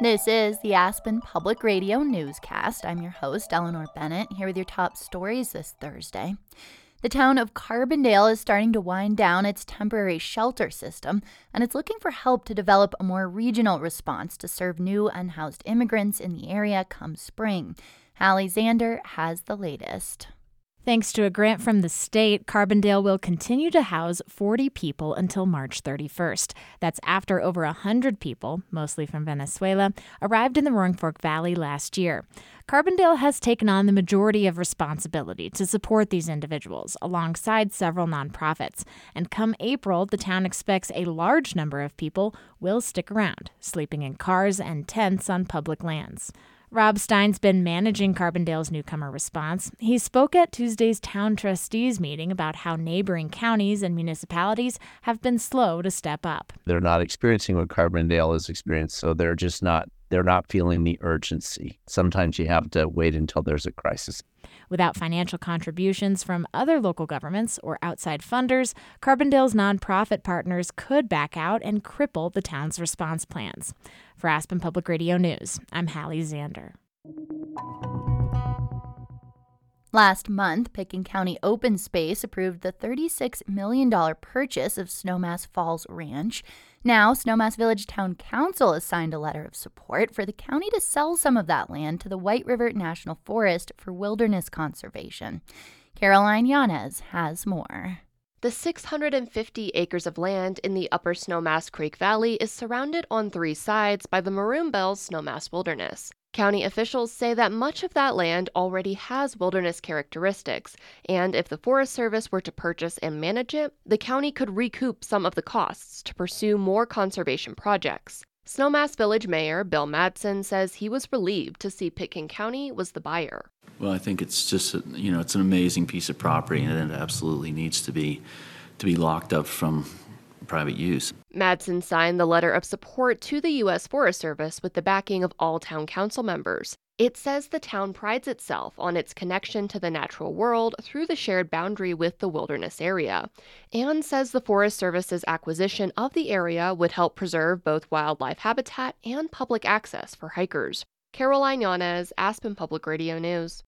This is the Aspen Public Radio newscast. I'm your host, Eleanor Bennett, here with your top stories this Thursday. The town of Carbondale is starting to wind down its temporary shelter system, and it's looking for help to develop a more regional response to serve new unhoused immigrants in the area come spring. Hallie Zander has the latest. Thanks to a grant from the state, Carbondale will continue to house 40 people until March 31st. That's after over 100 people, mostly from Venezuela, arrived in the Roaring Fork Valley last year. Carbondale has taken on the majority of responsibility to support these individuals alongside several nonprofits. And come April, the town expects a large number of people will stick around, sleeping in cars and tents on public lands. Rob Stein's been managing Carbondale's newcomer response. He spoke at Tuesday's town trustees meeting about how neighboring counties and municipalities have been slow to step up. They're not experiencing what Carbondale has experienced, so they're just not they're not feeling the urgency. Sometimes you have to wait until there's a crisis. Without financial contributions from other local governments or outside funders, Carbondale's nonprofit partners could back out and cripple the town's response plans. For Aspen Public Radio News, I'm Hallie Zander. Last month, Pitkin County Open Space approved the $36 million purchase of Snowmass Falls Ranch. Now, Snowmass Village Town Council has signed a letter of support for the county to sell some of that land to the White River National Forest for wilderness conservation. Caroline Llanes has more. The 650 acres of land in the upper Snowmass Creek Valley is surrounded on three sides by the Maroon Bells Snowmass Wilderness. County officials say that much of that land already has wilderness characteristics, and if the Forest Service were to purchase and manage it, the county could recoup some of the costs to pursue more conservation projects. Snowmass Village Mayor Bill Madsen says he was relieved to see Pitkin County was the buyer. Well, I think it's just a, you know it's an amazing piece of property, and it absolutely needs to be to be locked up from private use. Madsen signed the letter of support to the U.S. Forest Service with the backing of all town council members. It says the town prides itself on its connection to the natural world through the shared boundary with the wilderness area, and says the Forest Service's acquisition of the area would help preserve both wildlife habitat and public access for hikers. Caroline Llanes, Aspen Public Radio News.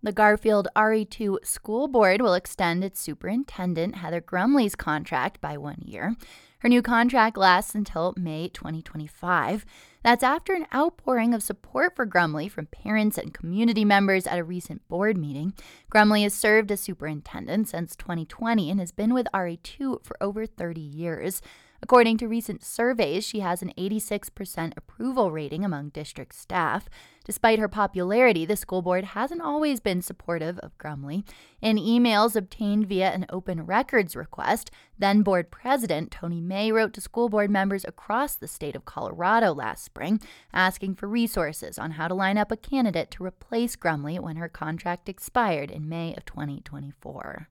The Garfield RE2 School Board will extend its superintendent, Heather Grumley's contract by one year. Her new contract lasts until May 2025. That's after an outpouring of support for Grumley from parents and community members at a recent board meeting. Grumley has served as superintendent since 2020 and has been with RE2 for over 30 years. According to recent surveys, she has an 86% approval rating among district staff. Despite her popularity, the school board hasn't always been supportive of Grumley. In emails obtained via an open records request, then board president Tony May wrote to school board members across the state of Colorado last spring, asking for resources on how to line up a candidate to replace Grumley when her contract expired in May of 2024.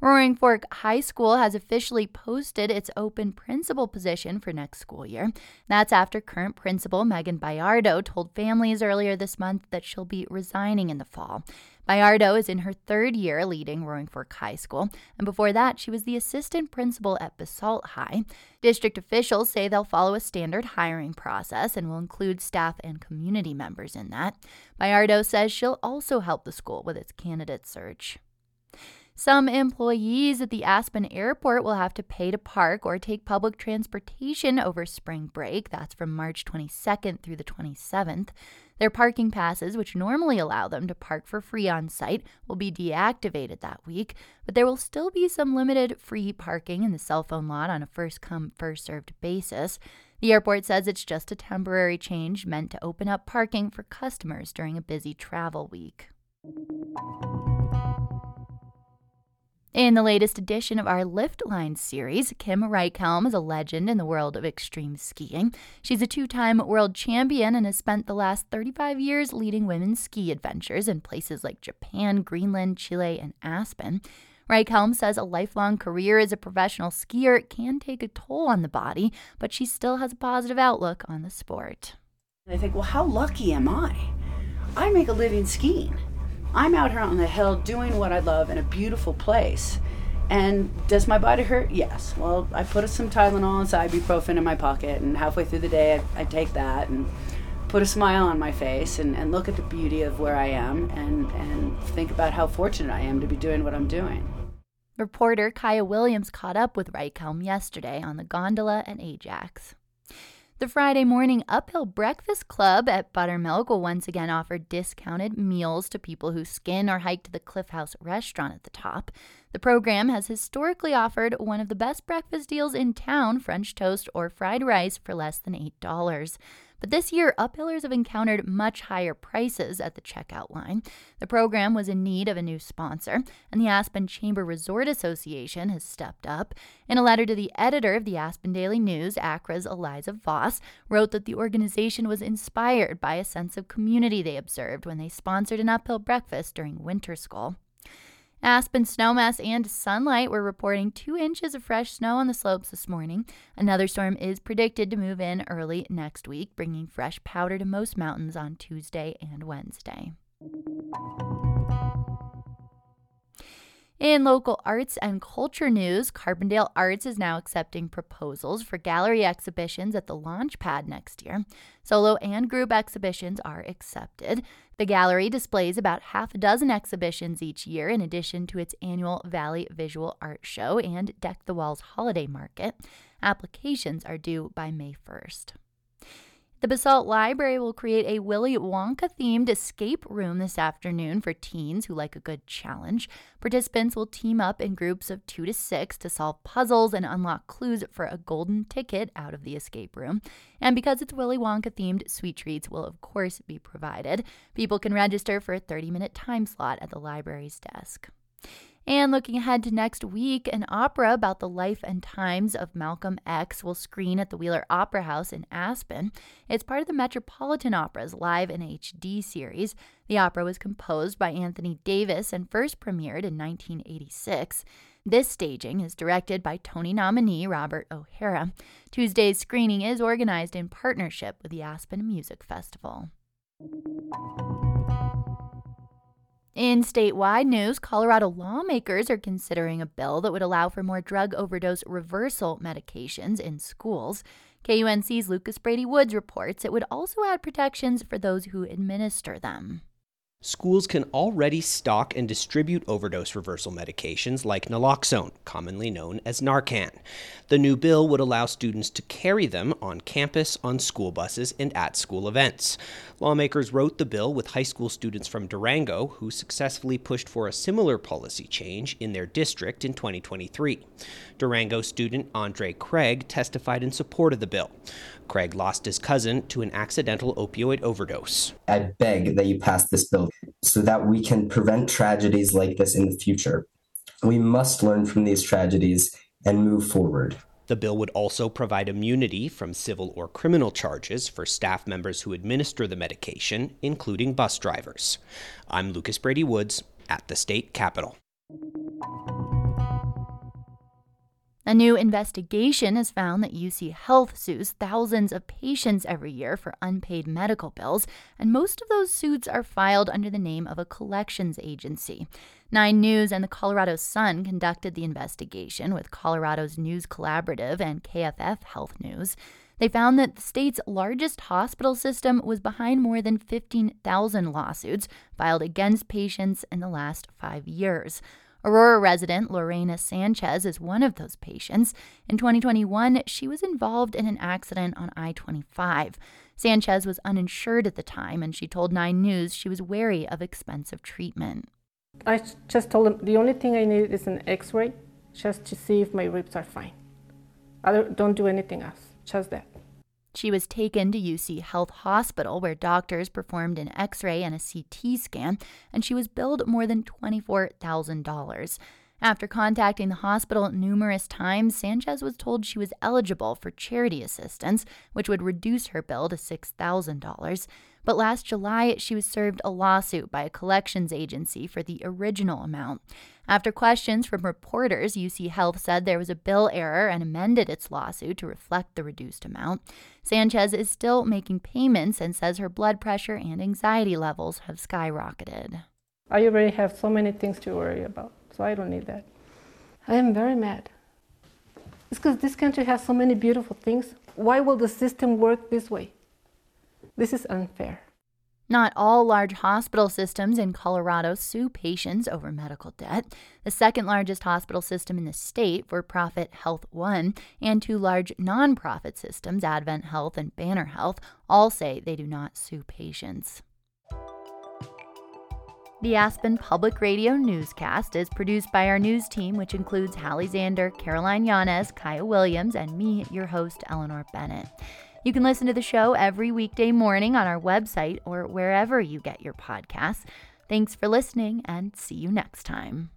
Roaring Fork High School has officially posted its open principal position for next school year. That's after current principal Megan Bayardo told families earlier this month that she'll be resigning in the fall. Bayardo is in her third year leading Roaring Fork High School, and before that, she was the assistant principal at Basalt High. District officials say they'll follow a standard hiring process and will include staff and community members in that. Bayardo says she'll also help the school with its candidate search. Some employees at the Aspen airport will have to pay to park or take public transportation over spring break. That's from March 22nd through the 27th. Their parking passes, which normally allow them to park for free on site, will be deactivated that week, but there will still be some limited free parking in the cell phone lot on a first come, first served basis. The airport says it's just a temporary change meant to open up parking for customers during a busy travel week. In the latest edition of our Lift Line series, Kim Reichhelm is a legend in the world of extreme skiing. She's a two time world champion and has spent the last 35 years leading women's ski adventures in places like Japan, Greenland, Chile, and Aspen. Reichhelm says a lifelong career as a professional skier can take a toll on the body, but she still has a positive outlook on the sport. I think, well, how lucky am I? I make a living skiing. I'm out here on the hill doing what I love in a beautiful place. And does my body hurt? Yes. Well, I put some Tylenol and ibuprofen in my pocket, and halfway through the day, I, I take that and put a smile on my face and, and look at the beauty of where I am and, and think about how fortunate I am to be doing what I'm doing. Reporter Kaya Williams caught up with Reichhelm yesterday on the gondola at Ajax. The Friday morning Uphill Breakfast Club at Buttermilk will once again offer discounted meals to people who skin or hike to the Cliff House restaurant at the top. The program has historically offered one of the best breakfast deals in town French toast or fried rice for less than $8. But this year, uphillers have encountered much higher prices at the checkout line. The program was in need of a new sponsor, and the Aspen Chamber Resort Association has stepped up. In a letter to the editor of the Aspen Daily News, ACRA's Eliza Voss wrote that the organization was inspired by a sense of community they observed when they sponsored an uphill breakfast during Winterskol. Aspen snowmass and sunlight were reporting two inches of fresh snow on the slopes this morning. Another storm is predicted to move in early next week, bringing fresh powder to most mountains on Tuesday and Wednesday. In local arts and culture news, Carbondale Arts is now accepting proposals for gallery exhibitions at the launch pad next year. Solo and group exhibitions are accepted. The gallery displays about half a dozen exhibitions each year, in addition to its annual Valley Visual Art Show and Deck the Walls Holiday Market. Applications are due by May 1st. The Basalt Library will create a Willy Wonka themed escape room this afternoon for teens who like a good challenge. Participants will team up in groups of two to six to solve puzzles and unlock clues for a golden ticket out of the escape room. And because it's Willy Wonka themed, sweet treats will, of course, be provided. People can register for a 30 minute time slot at the library's desk. And looking ahead to next week, an opera about the life and times of Malcolm X will screen at the Wheeler Opera House in Aspen. It's part of the Metropolitan Opera's Live in HD series. The opera was composed by Anthony Davis and first premiered in 1986. This staging is directed by Tony nominee Robert O'Hara. Tuesday's screening is organized in partnership with the Aspen Music Festival. In statewide news, Colorado lawmakers are considering a bill that would allow for more drug overdose reversal medications in schools. KUNC's Lucas Brady Woods reports it would also add protections for those who administer them. Schools can already stock and distribute overdose reversal medications like naloxone, commonly known as Narcan. The new bill would allow students to carry them on campus, on school buses, and at school events. Lawmakers wrote the bill with high school students from Durango who successfully pushed for a similar policy change in their district in 2023. Durango student Andre Craig testified in support of the bill. Craig lost his cousin to an accidental opioid overdose. I beg that you pass this bill so that we can prevent tragedies like this in the future. We must learn from these tragedies and move forward. The bill would also provide immunity from civil or criminal charges for staff members who administer the medication, including bus drivers. I'm Lucas Brady Woods at the state capitol. A new investigation has found that UC Health sues thousands of patients every year for unpaid medical bills, and most of those suits are filed under the name of a collections agency. Nine News and the Colorado Sun conducted the investigation with Colorado's News Collaborative and KFF Health News. They found that the state's largest hospital system was behind more than 15,000 lawsuits filed against patients in the last five years. Aurora resident Lorena Sanchez is one of those patients. In 2021, she was involved in an accident on I 25. Sanchez was uninsured at the time, and she told Nine News she was wary of expensive treatment. I just told them the only thing I need is an x ray just to see if my ribs are fine. I don't do anything else, just that. She was taken to UC Health Hospital, where doctors performed an x ray and a CT scan, and she was billed more than $24,000. After contacting the hospital numerous times, Sanchez was told she was eligible for charity assistance, which would reduce her bill to $6,000. But last July, she was served a lawsuit by a collections agency for the original amount. After questions from reporters, UC Health said there was a bill error and amended its lawsuit to reflect the reduced amount. Sanchez is still making payments and says her blood pressure and anxiety levels have skyrocketed. I already have so many things to worry about, so I don't need that. I am very mad. It's because this country has so many beautiful things. Why will the system work this way? This is unfair. Not all large hospital systems in Colorado sue patients over medical debt. The second largest hospital system in the state, for profit Health One, and two large nonprofit systems, Advent Health and Banner Health, all say they do not sue patients. The Aspen Public Radio newscast is produced by our news team, which includes Hallie Zander, Caroline Llanes, Kaya Williams, and me, your host, Eleanor Bennett. You can listen to the show every weekday morning on our website or wherever you get your podcasts. Thanks for listening and see you next time.